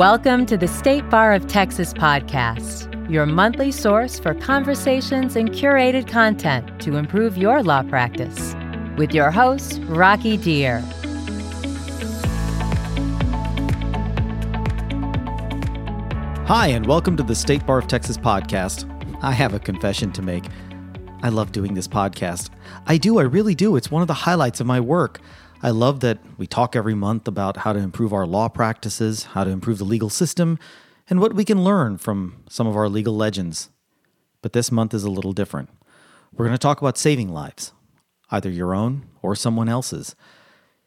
Welcome to the State Bar of Texas podcast, your monthly source for conversations and curated content to improve your law practice. With your host, Rocky Dhir. Hi, and welcome to the State Bar of Texas podcast. I have a confession to make. I love doing this podcast. I do, I really do. It's one of the highlights of my work. I love that we talk every month about how to improve our law practices, how to improve the legal system, and what we can learn from some of our legal legends. But this month is a little different. We're going to talk about saving lives, either your own or someone else's.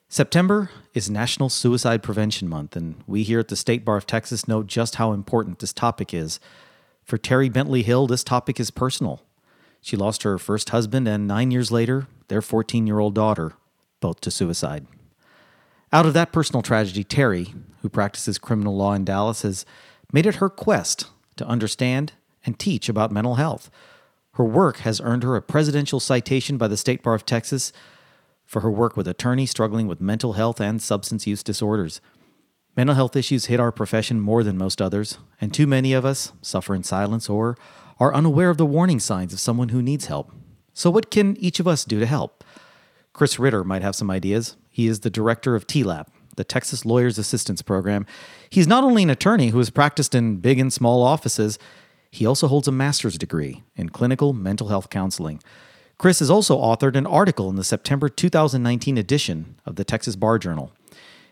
September is National Suicide Prevention Month, and we here at the State Bar of Texas know just how important this topic is. For Terry Bentley Hill, this topic is personal. She lost her first husband and nine years later, their 14 year old daughter both to suicide. Out of that personal tragedy, Terry, who practices criminal law in Dallas, has made it her quest to understand and teach about mental health. Her work has earned her a presidential citation by the State Bar of Texas for her work with attorneys struggling with mental health and substance use disorders. Mental health issues hit our profession more than most others, and too many of us suffer in silence or are unaware of the warning signs of someone who needs help. So, what can each of us do to help? Chris Ritter might have some ideas. He is the director of TLAP, the Texas Lawyers Assistance Program. He's not only an attorney who has practiced in big and small offices, he also holds a master's degree in clinical mental health counseling. Chris has also authored an article in the September 2019 edition of the Texas Bar Journal.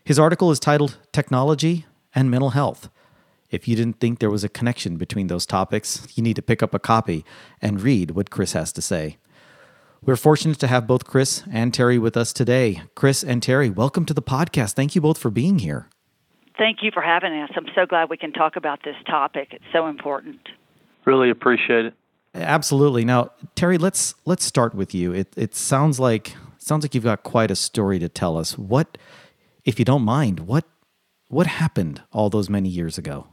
His article is titled Technology and Mental Health. If you didn't think there was a connection between those topics, you need to pick up a copy and read what Chris has to say. We're fortunate to have both Chris and Terry with us today. Chris and Terry, welcome to the podcast. Thank you both for being here. Thank you for having us. I'm so glad we can talk about this topic. It's so important. Really appreciate it. Absolutely. Now, Terry, let's let's start with you. It it sounds like sounds like you've got quite a story to tell us. What, if you don't mind, what what happened all those many years ago?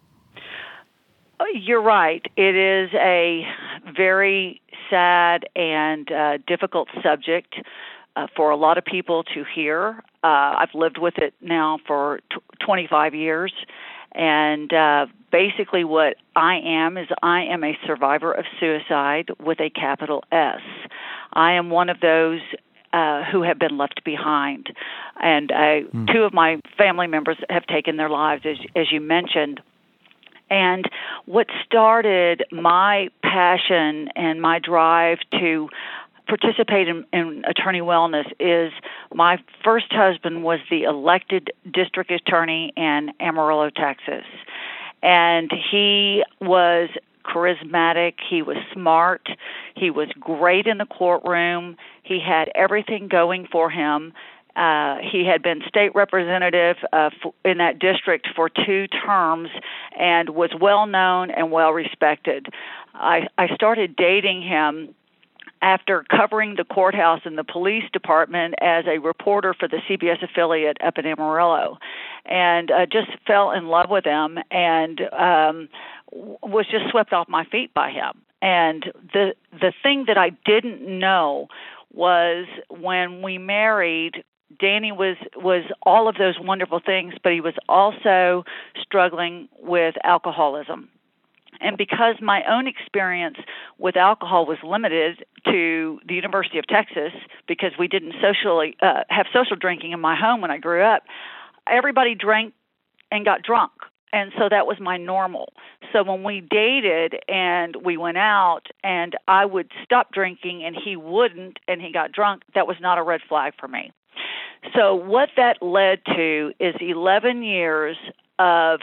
Oh, you're right. It is a very sad and uh, difficult subject uh, for a lot of people to hear. Uh, I've lived with it now for t- 25 years. And uh, basically, what I am is I am a survivor of suicide with a capital S. I am one of those uh, who have been left behind. And uh, mm. two of my family members have taken their lives, as, as you mentioned. And what started my passion and my drive to participate in, in, attorney wellness is my first husband was the elected district attorney in Amarillo, Texas. And he was charismatic, he was smart, he was great in the courtroom, he had everything going for him uh, he had been state representative uh, f- in that district for two terms and was well known and well respected. I, I started dating him after covering the courthouse and the police department as a reporter for the CBS affiliate up in Amarillo, and uh, just fell in love with him and um, was just swept off my feet by him. And the the thing that I didn't know was when we married Danny was was all of those wonderful things, but he was also struggling with alcoholism. And because my own experience with alcohol was limited to the University of Texas, because we didn't socially uh, have social drinking in my home when I grew up, everybody drank and got drunk and so that was my normal. So when we dated and we went out and I would stop drinking and he wouldn't and he got drunk, that was not a red flag for me. So, what that led to is 11 years of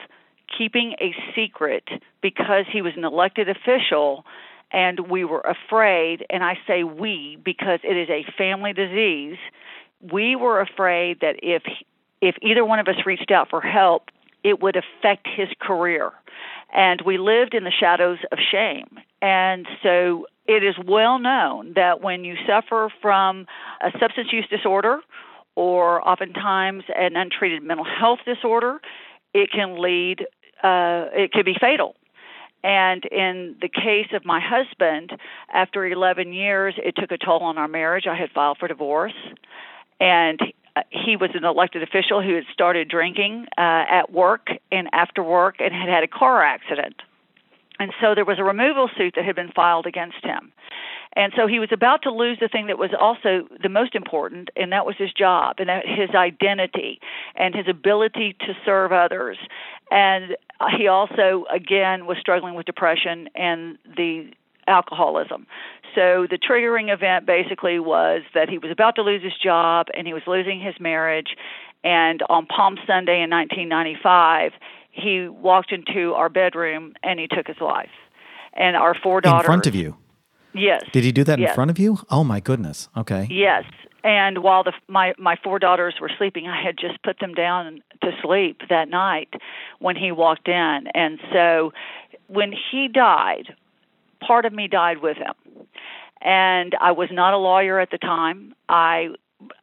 keeping a secret because he was an elected official and we were afraid, and I say we because it is a family disease. We were afraid that if if either one of us reached out for help, it would affect his career. And we lived in the shadows of shame. And so it is well known that when you suffer from a substance use disorder or oftentimes an untreated mental health disorder, it can lead, uh, it can be fatal. And in the case of my husband, after 11 years, it took a toll on our marriage. I had filed for divorce, and uh, he was an elected official who had started drinking uh, at work and after work and had had a car accident. And so there was a removal suit that had been filed against him. And so he was about to lose the thing that was also the most important, and that was his job and his identity and his ability to serve others. And he also, again, was struggling with depression and the alcoholism. So the triggering event basically was that he was about to lose his job and he was losing his marriage. And on Palm Sunday in 1995, he walked into our bedroom and he took his life. And our four daughters. In front of you? Yes. Did he do that yes. in front of you? Oh my goodness. Okay. Yes. And while the, my my four daughters were sleeping, I had just put them down to sleep that night when he walked in. And so when he died, part of me died with him. And I was not a lawyer at the time. I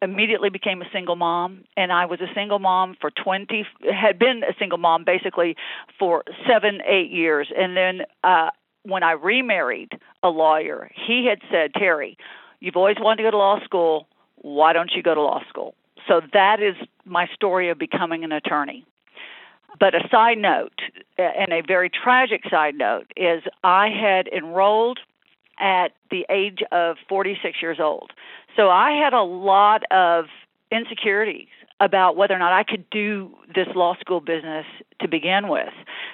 immediately became a single mom and I was a single mom for 20 had been a single mom basically for 7 8 years and then uh when I remarried a lawyer, he had said, Terry, you've always wanted to go to law school. Why don't you go to law school? So that is my story of becoming an attorney. But a side note, and a very tragic side note, is I had enrolled at the age of 46 years old. So I had a lot of insecurities about whether or not I could do this law school business to begin with.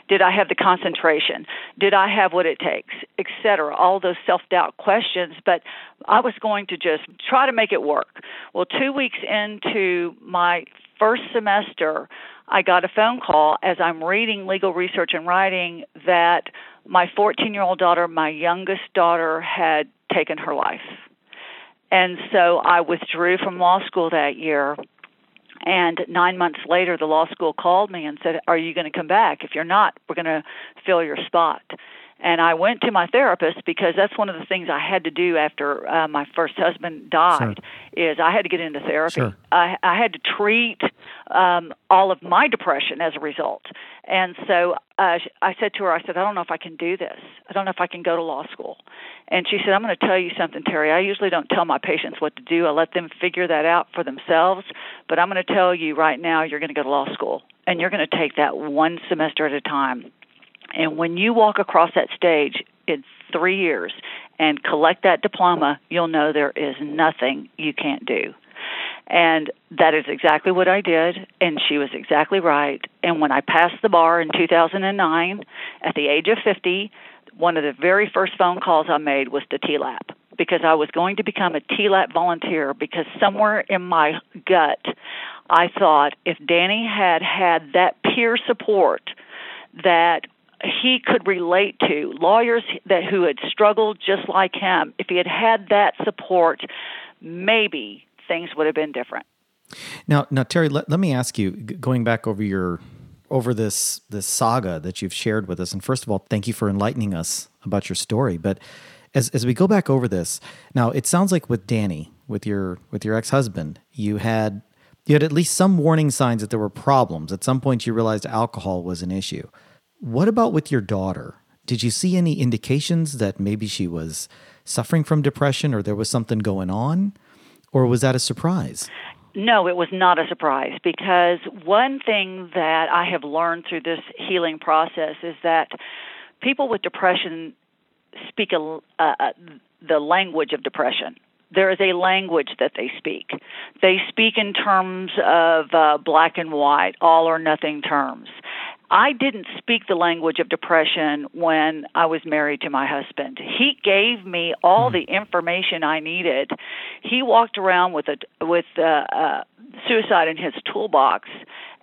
Did I have the concentration? Did I have what it takes, etc. All those self-doubt questions, but I was going to just try to make it work. Well, 2 weeks into my first semester, I got a phone call as I'm reading legal research and writing that my 14-year-old daughter, my youngest daughter had taken her life. And so I withdrew from law school that year and nine months later, the law school called me and said, Are you going to come back? If you're not, we're going to fill your spot. And I went to my therapist because that's one of the things I had to do after uh, my first husband died. Sure. Is I had to get into therapy. Sure. I, I had to treat um, all of my depression as a result. And so uh, I said to her, I said, I don't know if I can do this. I don't know if I can go to law school. And she said, I'm going to tell you something, Terry. I usually don't tell my patients what to do. I let them figure that out for themselves. But I'm going to tell you right now, you're going to go to law school, and you're going to take that one semester at a time and when you walk across that stage in three years and collect that diploma, you'll know there is nothing you can't do. And that is exactly what I did, and she was exactly right. And when I passed the bar in 2009, at the age of 50, one of the very first phone calls I made was to TLAP because I was going to become a TLAP volunteer because somewhere in my gut, I thought if Danny had had that peer support that he could relate to lawyers that who had struggled just like him. If he had had that support maybe things would have been different. Now now terry let, let me ask you going back over your over this this saga that you've shared with us and first of all thank you for enlightening us about your story. But as as we go back over this now it sounds like with danny with your with your ex-husband you had you had at least some warning signs that there were problems. At some point you realized alcohol was an issue what about with your daughter? Did you see any indications that maybe she was suffering from depression or there was something going on? Or was that a surprise? No, it was not a surprise because one thing that I have learned through this healing process is that people with depression speak a, uh, the language of depression. There is a language that they speak. They speak in terms of uh, black and white, all or nothing terms. I didn't speak the language of depression when I was married to my husband. He gave me all hmm. the information I needed. He walked around with a with uh, uh, suicide in his toolbox,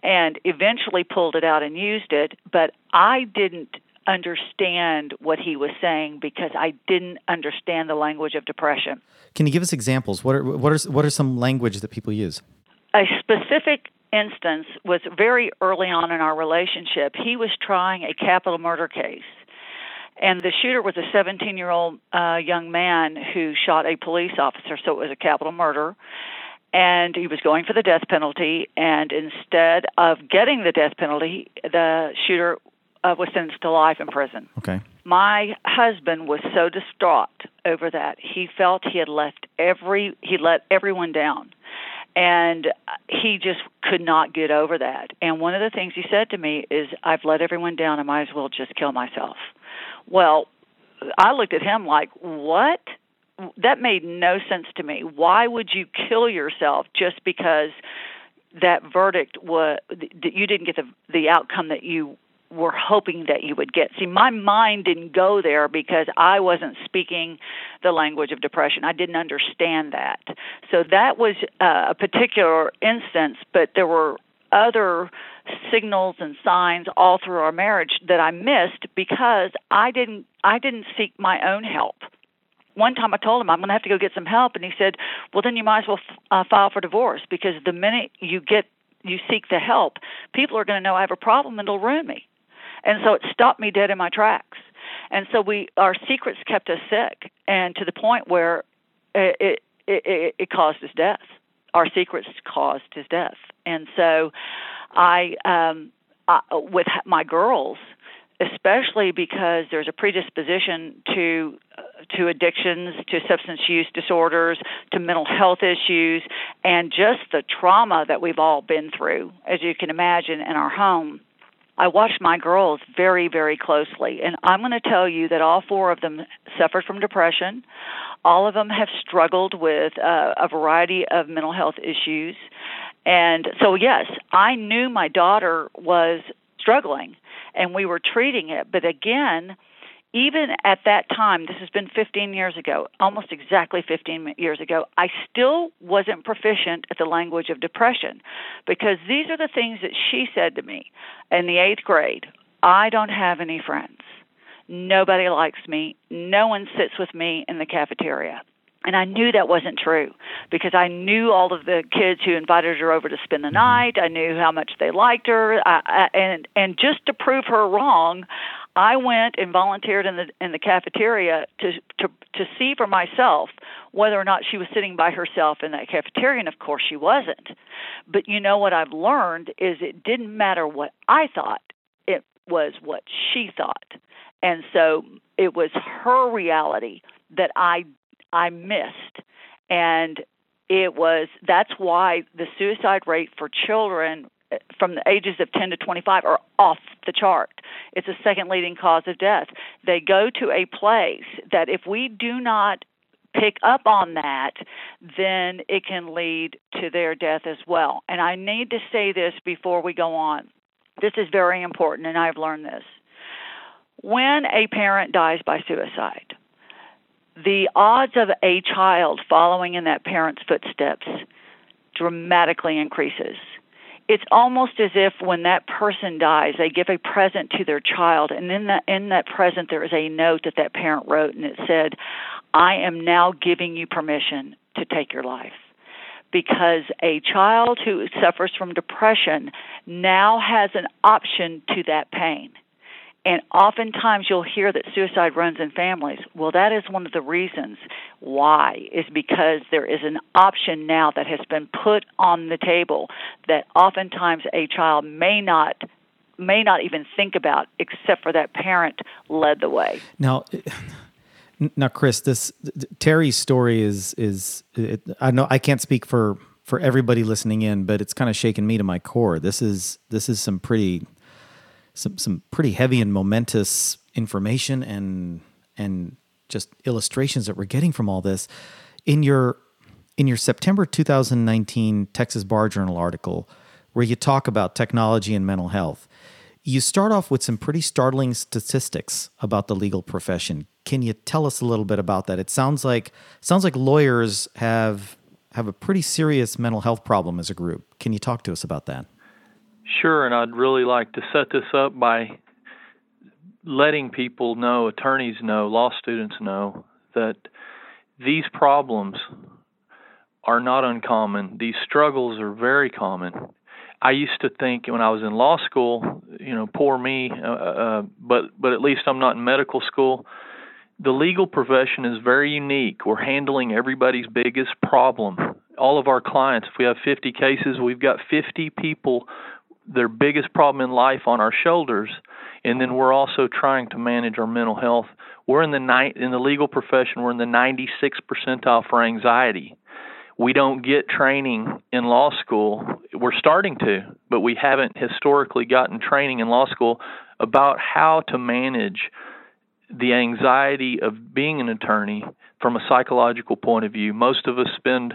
and eventually pulled it out and used it. But I didn't understand what he was saying because I didn't understand the language of depression. Can you give us examples? What are what are what are some language that people use? A specific instance was very early on in our relationship. He was trying a capital murder case. And the shooter was a 17 year old uh, young man who shot a police officer, so it was a capital murder. And he was going for the death penalty. And instead of getting the death penalty, the shooter uh, was sentenced to life in prison. Okay. My husband was so distraught over that. He felt he had left every he let everyone down and he just could not get over that. And one of the things he said to me is, "I've let everyone down. I might as well just kill myself." Well, I looked at him like, "What?" That made no sense to me. Why would you kill yourself just because that verdict was that you didn't get the the outcome that you were hoping that you would get. See, my mind didn't go there because I wasn't speaking the language of depression. I didn't understand that. So that was uh, a particular instance, but there were other signals and signs all through our marriage that I missed because I didn't I didn't seek my own help. One time I told him I'm going to have to go get some help and he said, "Well, then you might as well f- uh, file for divorce because the minute you get you seek the help, people are going to know I have a problem and it'll ruin me." And so it stopped me dead in my tracks. And so we our secrets kept us sick, and to the point where it it, it, it caused his death. Our secrets caused his death, and so I, um, I with my girls, especially because there's a predisposition to uh, to addictions, to substance use disorders, to mental health issues, and just the trauma that we've all been through, as you can imagine, in our home. I watched my girls very, very closely, and I'm going to tell you that all four of them suffered from depression. All of them have struggled with uh, a variety of mental health issues. And so, yes, I knew my daughter was struggling, and we were treating it. But again, even at that time, this has been 15 years ago, almost exactly 15 years ago, I still wasn't proficient at the language of depression because these are the things that she said to me in the eighth grade I don't have any friends. Nobody likes me. No one sits with me in the cafeteria. And I knew that wasn't true because I knew all of the kids who invited her over to spend the mm-hmm. night. I knew how much they liked her, I, I, and and just to prove her wrong, I went and volunteered in the in the cafeteria to to to see for myself whether or not she was sitting by herself in that cafeteria and of course she wasn't. But you know what I've learned is it didn't matter what I thought, it was what she thought. And so it was her reality that I I missed and it was that's why the suicide rate for children from the ages of 10 to 25 are off the chart. It's a second leading cause of death. They go to a place that if we do not pick up on that, then it can lead to their death as well. And I need to say this before we go on. This is very important, and I've learned this. When a parent dies by suicide, the odds of a child following in that parent's footsteps dramatically increases it's almost as if when that person dies, they give a present to their child, and in that in that present there is a note that that parent wrote, and it said, "I am now giving you permission to take your life." Because a child who suffers from depression now has an option to that pain and oftentimes you'll hear that suicide runs in families. Well, that is one of the reasons why, is because there is an option now that has been put on the table that oftentimes a child may not may not even think about except for that parent led the way. Now now Chris, this Terry's story is is it, I know I can't speak for for everybody listening in, but it's kind of shaken me to my core. This is this is some pretty some some pretty heavy and momentous information and and just illustrations that we're getting from all this in your in your September 2019 Texas Bar Journal article where you talk about technology and mental health. You start off with some pretty startling statistics about the legal profession. Can you tell us a little bit about that? It sounds like sounds like lawyers have have a pretty serious mental health problem as a group. Can you talk to us about that? Sure, and I'd really like to set this up by letting people know, attorneys know, law students know that these problems are not uncommon. These struggles are very common. I used to think when I was in law school, you know, poor me, uh, uh, but but at least I'm not in medical school. The legal profession is very unique. We're handling everybody's biggest problem. All of our clients, if we have 50 cases, we've got 50 people their biggest problem in life on our shoulders and then we're also trying to manage our mental health we're in the ni- in the legal profession we're in the 96 percentile for anxiety we don't get training in law school. We're starting to, but we haven't historically gotten training in law school about how to manage the anxiety of being an attorney from a psychological point of view. Most of us spend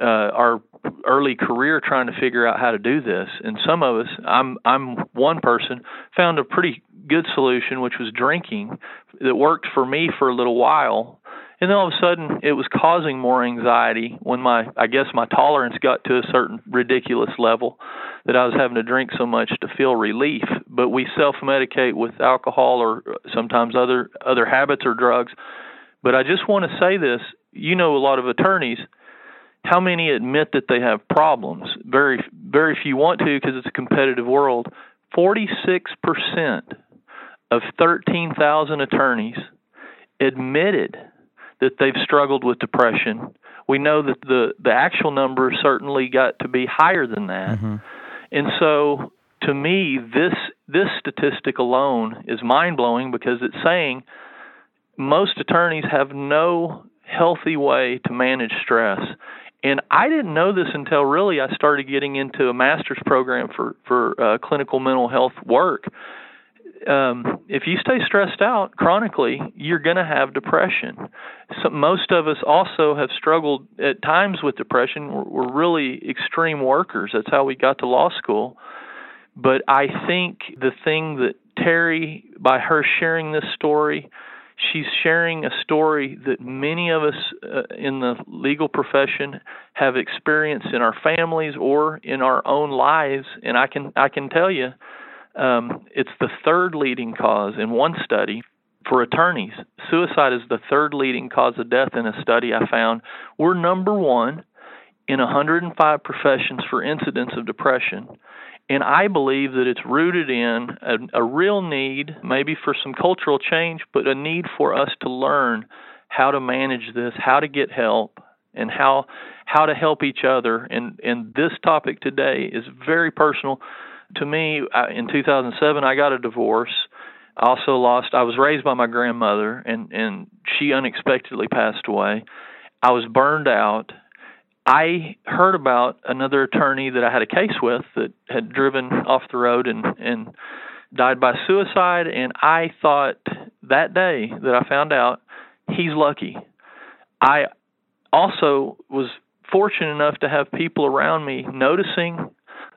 uh, our early career trying to figure out how to do this, and some of us, I'm I'm one person, found a pretty good solution, which was drinking, that worked for me for a little while. And then all of a sudden, it was causing more anxiety when my, I guess, my tolerance got to a certain ridiculous level that I was having to drink so much to feel relief. But we self-medicate with alcohol or uh, sometimes other other habits or drugs but I just want to say this you know, a lot of attorneys, how many admit that they have problems? Very, very few want to because it's a competitive world. 46% of 13,000 attorneys admitted that they've struggled with depression. We know that the, the actual number certainly got to be higher than that. Mm-hmm. And so to me this this statistic alone is mind blowing because it's saying most attorneys have no healthy way to manage stress. And I didn't know this until really I started getting into a master's program for for uh, clinical mental health work. Um, if you stay stressed out chronically, you're going to have depression. So most of us also have struggled at times with depression. We're, we're really extreme workers. That's how we got to law school. But I think the thing that Terry, by her sharing this story, she's sharing a story that many of us uh, in the legal profession have experienced in our families or in our own lives and i can i can tell you um, it's the third leading cause in one study for attorneys. Suicide is the third leading cause of death in a study i found. We're number one in 105 professions for incidents of depression. And I believe that it's rooted in a, a, real need, maybe for some cultural change, but a need for us to learn how to manage this, how to get help, and how how to help each other. And and this topic today is very personal to me. I, In 2007, I got a divorce. I also lost. I was raised by my grandmother, and and she unexpectedly passed away. I was burned out I heard about another attorney that I had a case with that had driven off the road and and died by suicide and I thought that day that I found out he's lucky. I also was fortunate enough to have people around me noticing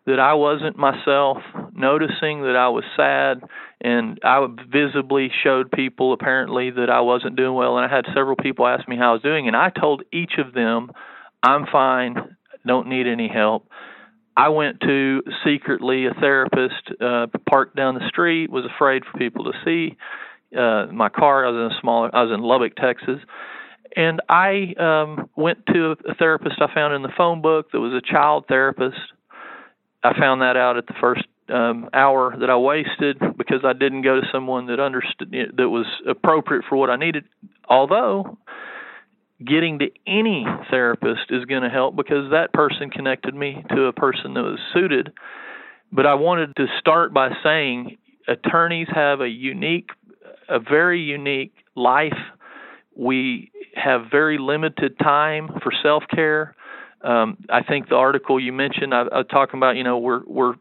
that I wasn't myself, noticing that I was sad, and I visibly showed people apparently that I wasn't doing well. And I had several people ask me how I was doing, and I told each of them I'm fine, don't need any help. I went to secretly a therapist, uh, parked down the street, was afraid for people to see uh, my car. I was in a small, I was in Lubbock, Texas, and I um, went to a therapist I found in the phone book that was a child therapist. I found that out at the first um, hour that I wasted because I didn't go to someone that understood that was appropriate for what I needed. Although getting to any therapist is going to help because that person connected me to a person that was suited. But I wanted to start by saying attorneys have a unique, a very unique life. We have very limited time for self care. Um, I think the article you mentioned, I, I was talking about, you know, we're we're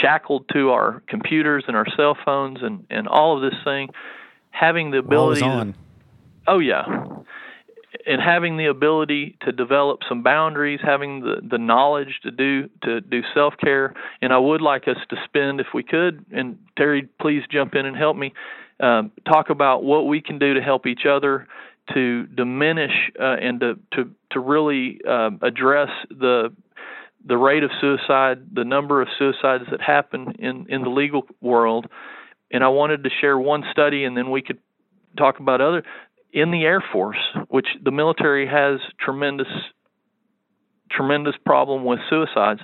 shackled to our computers and our cell phones and and all of this thing. Having the ability, to, oh yeah, and having the ability to develop some boundaries, having the, the knowledge to do to do self care, and I would like us to spend, if we could, and Terry, please jump in and help me, um, talk about what we can do to help each other to diminish uh, and to to to really uh, address the the rate of suicide, the number of suicides that happen in in the legal world, and I wanted to share one study, and then we could talk about other. In the Air Force, which the military has tremendous tremendous problem with suicides,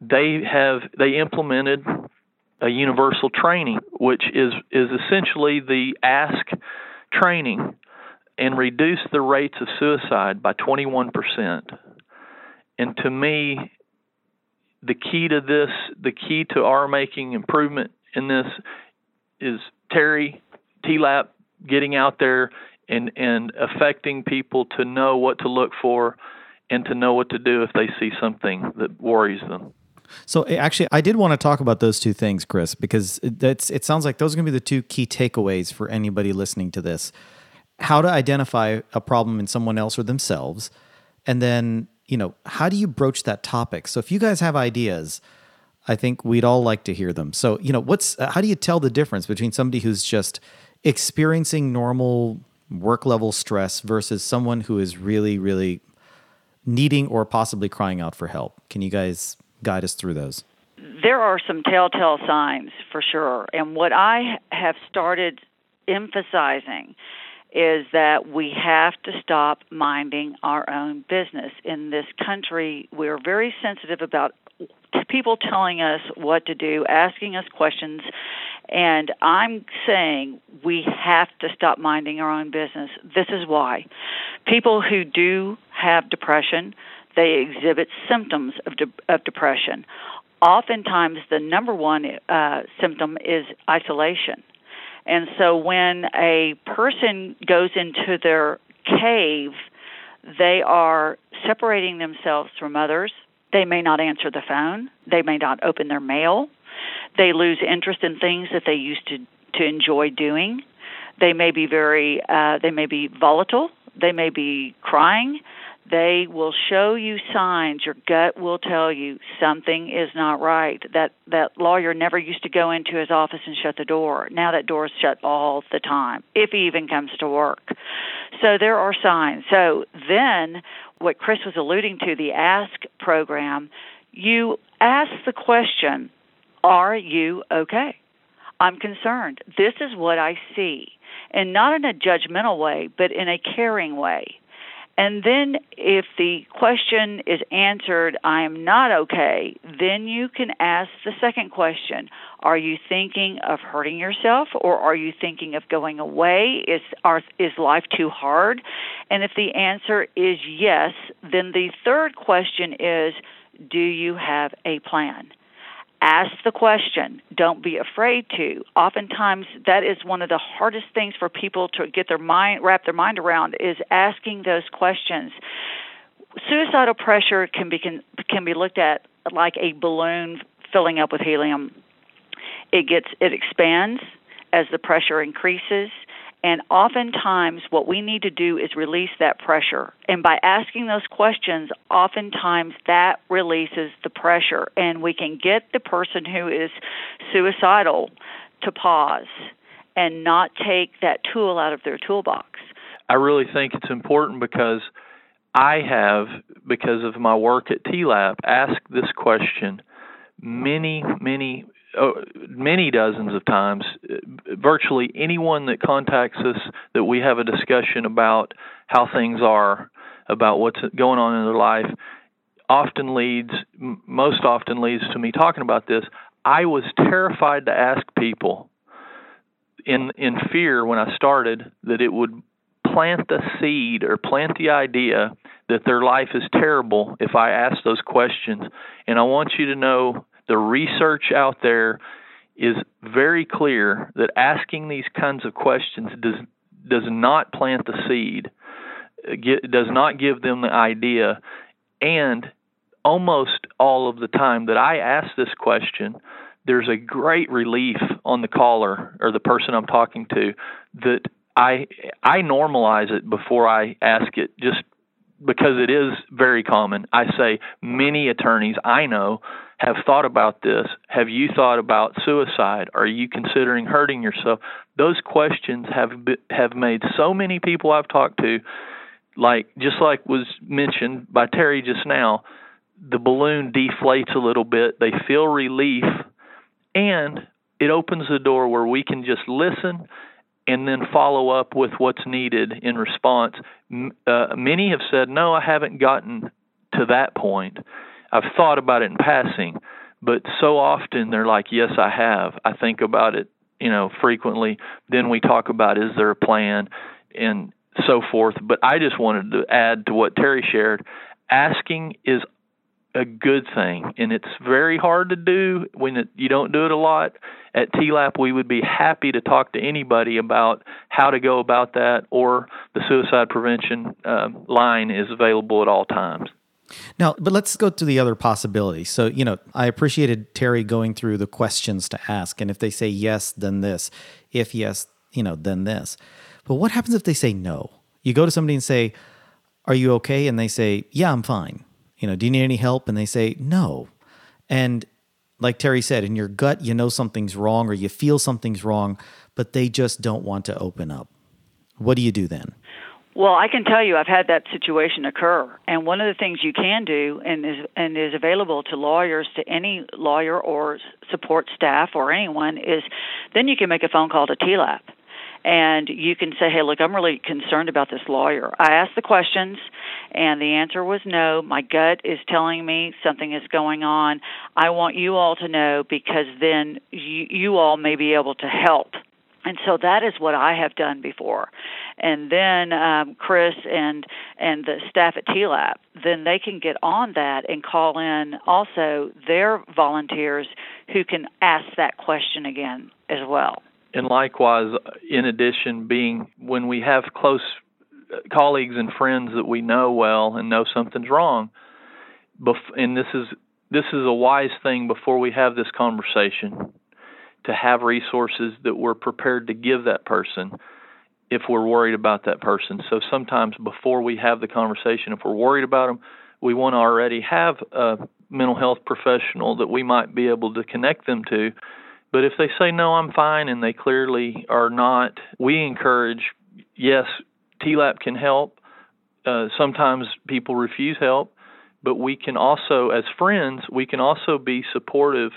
they have they implemented a universal training, which is is essentially the ask training and reduce the rates of suicide by 21%. And to me, the key to this, the key to our making improvement in this is Terry TLAP getting out there and and affecting people to know what to look for and to know what to do if they see something that worries them. So eh, actually, I did want to talk about those two things, Chris, because that's it sounds like those are going to be the two key takeaways for anybody listening to this. How to identify a problem in someone else or themselves, and then you know how do you broach that topic. So if you guys have ideas, I think we'd all like to hear them. So you know, what's uh, how do you tell the difference between somebody who's just experiencing normal work level stress versus someone who is really, really needing or possibly crying out for help? Can you guys guide us through those? There are some telltale signs for sure. And what I have started emphasizing is that we have to stop minding our own business. In this country, we're very sensitive about people telling us what to do, asking us questions, and I'm saying we have to stop minding our own business. This is why. People who do have depression, they exhibit symptoms of, de- of depression. Oftentimes, the number one uh, symptom is isolation. And so, when a person goes into their cave, they are separating themselves from others. They may not answer the phone. They may not open their mail. They lose interest in things that they used to to enjoy doing. They may be very uh, they may be volatile. They may be crying. They will show you signs. Your gut will tell you something is not right. That that lawyer never used to go into his office and shut the door. Now that door is shut all the time, if he even comes to work. So there are signs. So then, what Chris was alluding to, the Ask program, you ask the question are you okay? I'm concerned. This is what I see. And not in a judgmental way, but in a caring way. And then if the question is answered, I am not okay, then you can ask the second question Are you thinking of hurting yourself or are you thinking of going away? Is, are, is life too hard? And if the answer is yes, then the third question is Do you have a plan? Ask the question. Don't be afraid to. Oftentimes that is one of the hardest things for people to get their mind wrap their mind around is asking those questions. Suicidal pressure can be can, can be looked at like a balloon filling up with helium. It gets it expands as the pressure increases and oftentimes, what we need to do is release that pressure. And by asking those questions, oftentimes that releases the pressure. And we can get the person who is suicidal to pause and not take that tool out of their toolbox. I really think it's important because I have, because of my work at TLAP, asked this question many, many Oh, many dozens of times. Virtually anyone that contacts us that we have a discussion about how things are, about what's going on in their life, often leads, most often leads to me talking about this. I was terrified to ask people in in fear when I started that it would plant the seed or plant the idea that their life is terrible if I ask those questions. And I want you to know the research out there is very clear that asking these kinds of questions does does not plant the seed, get, does not give them the idea, and almost all of the time that I ask this question, there's a great relief on the caller or the person I'm talking to that I I normalize it before I ask it just because it is very common. I say many attorneys I know have thought about this. Have you thought about suicide? Are you considering hurting yourself? Those questions have have made so many people I've talked to, like just like was mentioned by Terry just now, the balloon deflates a little bit. They feel relief, and it opens the door where we can just listen and then follow up with what's needed in response. Uh, many have said, "No, I haven't gotten to that point." I've thought about it in passing, but so often they're like, "Yes, I have. I think about it, you know, frequently." Then we talk about is there a plan and so forth. But I just wanted to add to what Terry shared. Asking is a good thing, and it's very hard to do when it, you don't do it a lot. At TLAP, we would be happy to talk to anybody about how to go about that, or the suicide prevention um, line is available at all times. Now, but let's go to the other possibility. So, you know, I appreciated Terry going through the questions to ask. And if they say yes, then this. If yes, you know, then this. But what happens if they say no? You go to somebody and say, Are you okay? And they say, Yeah, I'm fine. You know, do you need any help? And they say, No. And like Terry said, in your gut, you know something's wrong or you feel something's wrong, but they just don't want to open up. What do you do then? Well, I can tell you I've had that situation occur. And one of the things you can do and is and is available to lawyers to any lawyer or support staff or anyone is then you can make a phone call to TLAP and you can say, "Hey, look, I'm really concerned about this lawyer." I asked the questions, and the answer was no. My gut is telling me something is going on. I want you all to know because then you, you all may be able to help. And so that is what I have done before, and then um, Chris and and the staff at TLAP, then they can get on that and call in also their volunteers who can ask that question again as well. And likewise, in addition, being when we have close colleagues and friends that we know well and know something's wrong, and this is this is a wise thing before we have this conversation to have resources that we're prepared to give that person if we're worried about that person. So sometimes before we have the conversation, if we're worried about them, we want to already have a mental health professional that we might be able to connect them to but if they say, no, I'm fine, and they clearly are not, we encourage, yes, TLAP can help. Uh, sometimes people refuse help, but we can also, as friends, we can also be supportive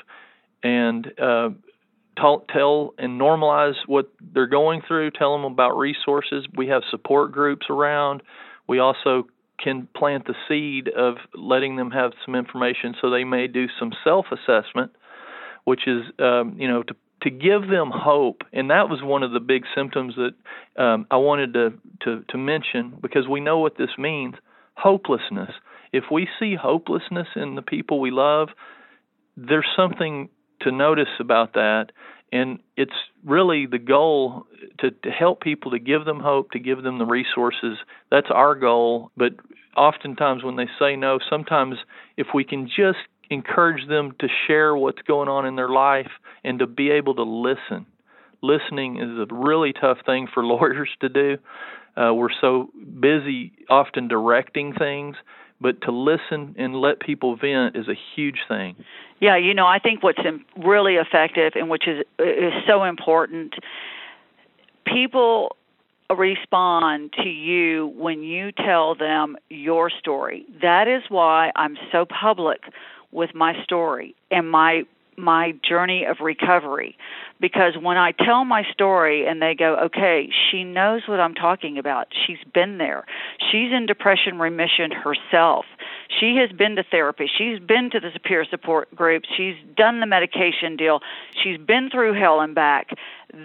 and uh, tell, and normalize what they're going through, tell them about resources. We have support groups around. We also can plant the seed of letting them have some information so they may do some self assessment which is um, you know to to give them hope, and that was one of the big symptoms that um, I wanted to, to to mention because we know what this means: hopelessness. If we see hopelessness in the people we love, there's something to notice about that, and it's really the goal to, to help people to give them hope, to give them the resources. That's our goal. But oftentimes, when they say no, sometimes if we can just encourage them to share what's going on in their life and to be able to listen. Listening is a really tough thing for lawyers to do. Uh, we're so busy often directing things, but to listen and let people vent is a huge thing. Yeah, you know, I think what's really effective and which is is so important. People respond to you when you tell them your story. That is why I'm so public with my story and my my journey of recovery because when I tell my story and they go, okay, she knows what I'm talking about. She's been there. She's in depression remission herself. She has been to therapy. She's been to the peer support group. She's done the medication deal. She's been through hell and back.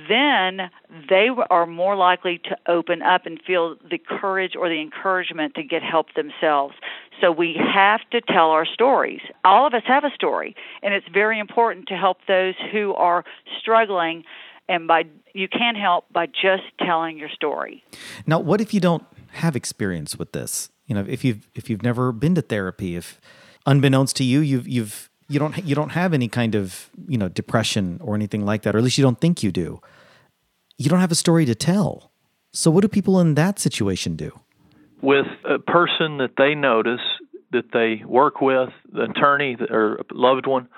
Then they are more likely to open up and feel the courage or the encouragement to get help themselves. So we have to tell our stories. All of us have a story, and it's very important to help those who are struggling. And by you can help by just telling your story. Now, what if you don't have experience with this? You know, if you've if you've never been to therapy, if unbeknownst to you, you've you've you don't you don't have any kind of you know depression or anything like that, or at least you don't think you do. You don't have a story to tell. So, what do people in that situation do? with a person that they notice that they work with, the attorney or loved one,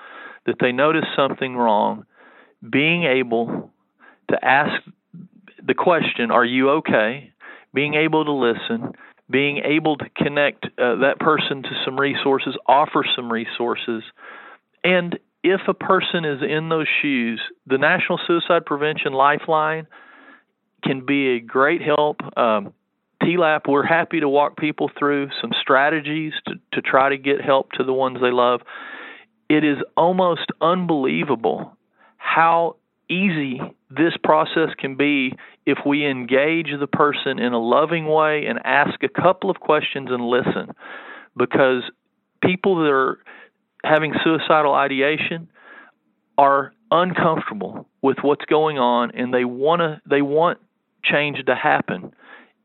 that they notice something wrong, being able to ask the question, Are you okay? Being able to listen, being able to connect uh, that person to some resources, offer some resources. And if a person is in those shoes, the National Suicide Prevention Lifeline can be a great help. Um, TLAP, we're happy to walk people through some strategies to, to try to get help to the ones they love. It is almost unbelievable how easy this process can be if we engage the person in a loving way and ask a couple of questions and listen. Because people that are having suicidal ideation are uncomfortable with what's going on and they want to they want change to happen.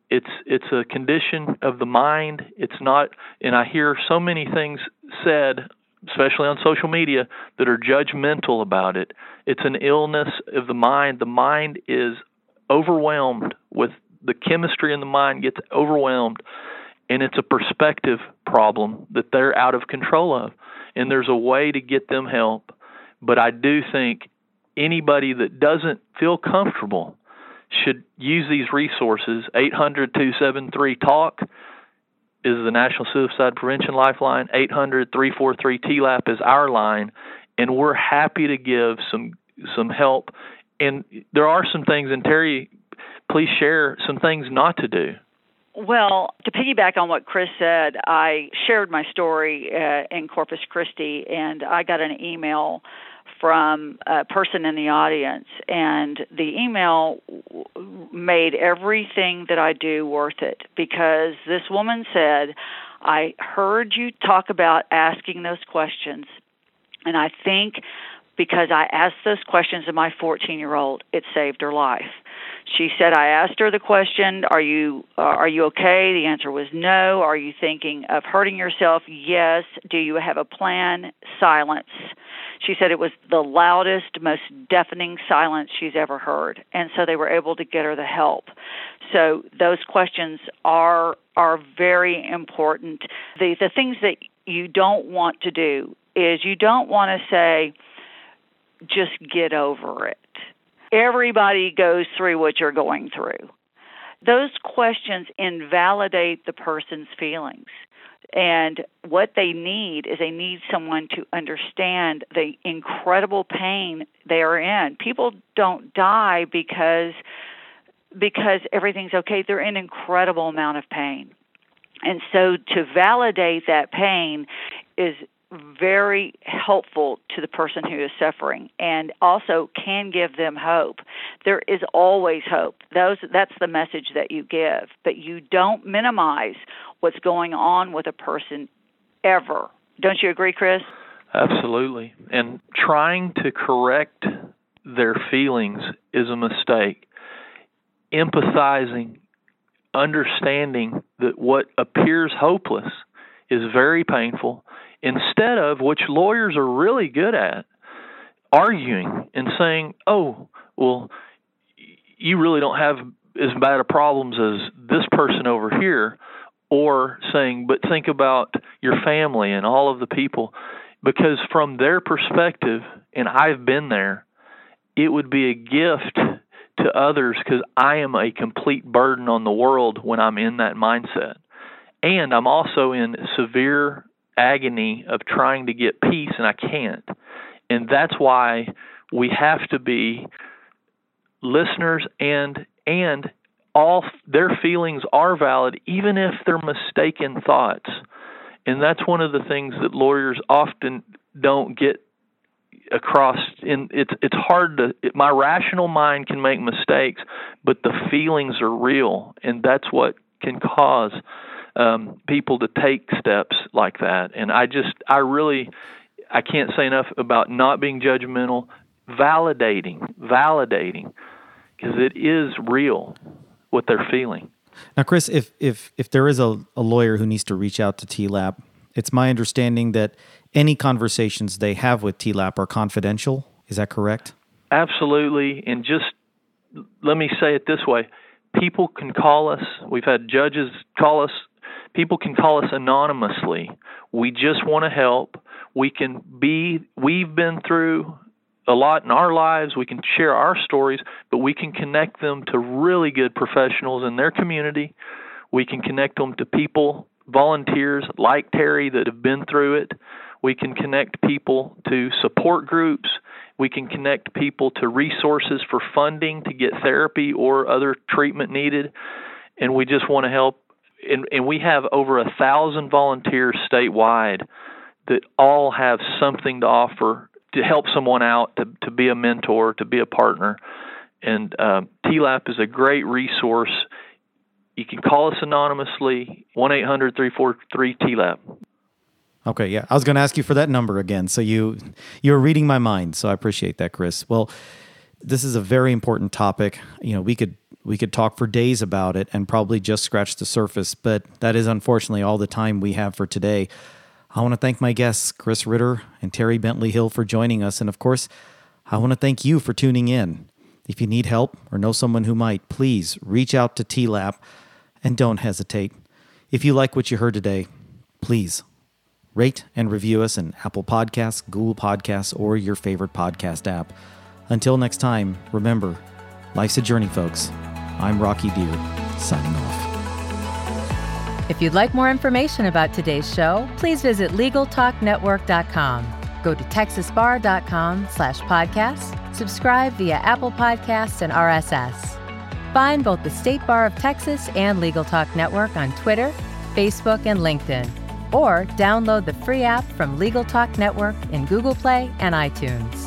It's it's a condition of the mind. It's not and i hear so many things said especially on social media that are judgmental about it. It's an illness of the mind. The mind is overwhelmed with the chemistry in the mind gets overwhelmed and it's a perspective problem that they're out of control of and there's a way to get them help but i do think anybody that doesn't feel comfortable should use these resources. 800 273 TALK is the National Suicide Prevention Lifeline. 800 343 TLAP is our line, and we're happy to give some some help. And there are some things, and Terry, please share some things not to do. Well, to piggyback on what Chris said, I shared my story uh, in Corpus Christi, and I got an email from a person in the audience, and the email made everything that I do worth it because this woman said, I heard you talk about asking those questions, and I think because I asked those questions of my 14 year old, it saved her life. She said I asked her the question, "Are you uh, are you okay?" The answer was no. Are you thinking of hurting yourself? Yes. Do you have a plan? Silence. She said it was the loudest, most deafening silence she's ever heard, and so they were able to get her the help. So those questions are are very important. The the things that you don't want to do is you don't want to say just get over it. Everybody goes through what you're going through. Those questions invalidate the person's feelings. And what they need is they need someone to understand the incredible pain they are in. People don't die because because everything's okay. They're in incredible amount of pain. And so to validate that pain is very helpful to the person who is suffering and also can give them hope. There is always hope. Those that's the message that you give, but you don't minimize what's going on with a person ever. Don't you agree, Chris? Absolutely. And trying to correct their feelings is a mistake. Empathizing, understanding that what appears hopeless is very painful instead of which lawyers are really good at arguing and saying, "Oh, well, you really don't have as bad of problems as this person over here," or saying, "But think about your family and all of the people," because from their perspective, and I've been there, it would be a gift to others because I am a complete burden on the world when I'm in that mindset. And I'm also in severe agony of trying to get peace and I can't. And that's why we have to be listeners and and all their feelings are valid even if they're mistaken thoughts. And that's one of the things that lawyers often don't get across in it's it's hard to it, my rational mind can make mistakes but the feelings are real and that's what can cause um, people to take steps like that. And I just, I really, I can't say enough about not being judgmental, validating, validating, because it is real what they're feeling. Now, Chris, if if if there is a, a lawyer who needs to reach out to TLAP, it's my understanding that any conversations they have with TLAP are confidential. Is that correct? Absolutely. And just let me say it this way people can call us. We've had judges call us People can call us anonymously. We just want to help. We can be, we've been through a lot in our lives. We can share our stories, but we can connect them to really good professionals in their community. We can connect them to people, volunteers like Terry that have been through it. We can connect people to support groups. We can connect people to resources for funding to get therapy or other treatment needed. And we just want to help and, and we have over a thousand volunteers statewide that all have something to offer to help someone out, to, to be a mentor, to be a partner. And uh, TLAP is a great resource. You can call us anonymously, 1 800 343 TLAP. Okay, yeah. I was going to ask you for that number again. So you you're reading my mind. So I appreciate that, Chris. Well, this is a very important topic. You know, we could we could talk for days about it and probably just scratch the surface, but that is unfortunately all the time we have for today. I want to thank my guests, Chris Ritter and Terry Bentley Hill, for joining us. And of course, I want to thank you for tuning in. If you need help or know someone who might, please reach out to TLAP and don't hesitate. If you like what you heard today, please rate and review us in Apple Podcasts, Google Podcasts, or your favorite podcast app. Until next time, remember, life's a journey, folks. I'm Rocky Dhir, signing off. If you'd like more information about today's show, please visit LegalTalkNetwork.com. Go to TexasBar.com slash podcast, subscribe via Apple Podcasts and RSS. Find both the State Bar of Texas and Legal Talk Network on Twitter, Facebook, and LinkedIn, or download the free app from Legal Talk Network in Google Play and iTunes.